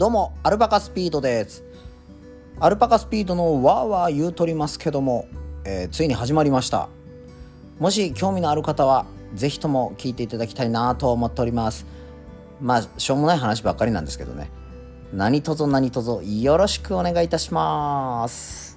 どうもアルパカスピードです。アルパカスピードのわーわー言うとりますけども、えー、ついに始まりました。もし興味のある方は是非とも聞いていただきたいなと思っております。まあしょうもない話ばっかりなんですけどね。何卒何卒よろしくお願いいたします。